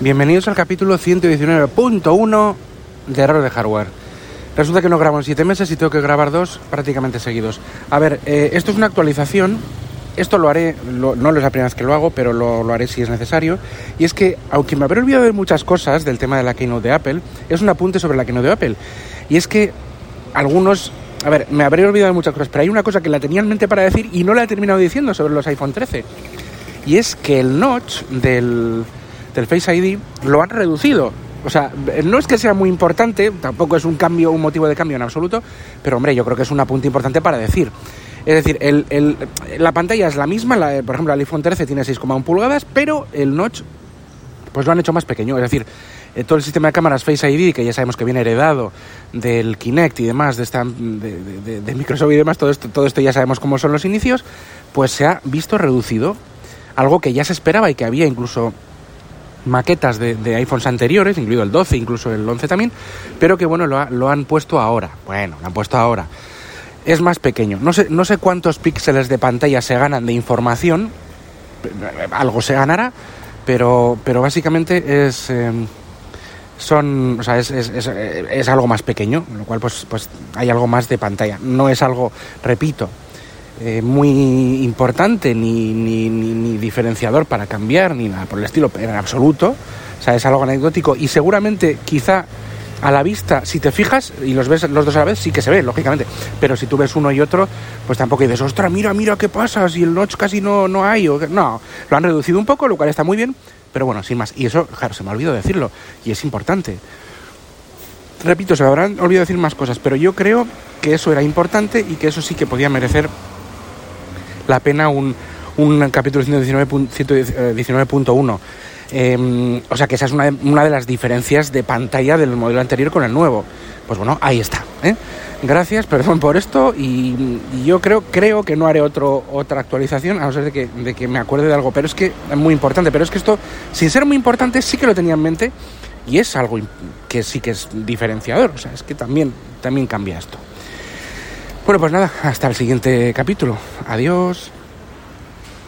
Bienvenidos al capítulo 119.1 de Error de Hardware. Resulta que no grabo en 7 meses y tengo que grabar dos prácticamente seguidos. A ver, eh, esto es una actualización. Esto lo haré, lo- no es la primera vez que lo hago, pero lo, lo haré si es necesario. Y es que, aunque me habré olvidado de muchas cosas del tema de la Keynote de Apple, es un apunte sobre la Keynote de Apple. Y es que algunos... A ver, me habré olvidado de muchas cosas, pero hay una cosa que la tenía en mente para decir y no la he terminado diciendo sobre los iPhone 13. Y es que el notch del, del Face ID lo han reducido. O sea, no es que sea muy importante, tampoco es un cambio, un motivo de cambio en absoluto, pero hombre, yo creo que es un apunte importante para decir. Es decir, el, la pantalla es la misma, por ejemplo, el iPhone 13 tiene 6,1 pulgadas, pero el notch pues lo han hecho más pequeño. Es decir, eh, todo el sistema de cámaras Face ID, que ya sabemos que viene heredado del Kinect y demás, de, esta, de- de Microsoft y demás, todo esto, todo esto ya sabemos cómo son los inicios, pues se ha visto reducido. Algo que ya se esperaba y que había incluso maquetas de, de iPhones anteriores, incluido el 12, incluso el 11 también, pero que bueno, lo, ha- lo han puesto ahora. Bueno, lo han puesto ahora. Es más pequeño. No sé, no sé cuántos píxeles de pantalla se ganan de información, algo se ganará, pero, pero básicamente es... eh, son, o sea, es, es, es, es algo más pequeño, lo cual pues, pues hay algo más de pantalla. No es algo, repito, eh, muy importante ni, ni, ni, diferenciador para cambiar, ni nada por el estilo, en absoluto. O sea, es algo anecdótico y seguramente quizá a la vista, si te fijas y los ves los dos a la vez, sí que se ve, lógicamente. Pero si tú ves uno y otro, pues tampoco dices, ostras, mira, mira qué pasa, si el notch casi no, no hay. O, que-". no, lo han reducido un poco, lo cual está muy bien, pero bueno, sin más. Y eso, claro, se me ha olvidado decirlo, y es importante. Repito, se me habrán olvidado decir más cosas, pero yo creo que eso era importante y que eso sí que podía merecer la pena un, un capítulo 119 pun- 119.1. Eh, o sea que esa es una una de las diferencias de pantalla del modelo anterior con el nuevo. Pues bueno, ahí está. ¿eh? Gracias, perdón por esto y, y yo creo, creo que no haré otro, otra actualización a no ser de que, de que me acuerde de algo. Pero es que es muy importante. Pero es que esto, sin ser muy importante, sí que lo tenía en mente y es algo que sí que es diferenciador. O sea, es que también, también cambia esto. Bueno, pues nada, hasta el siguiente capítulo. Adiós.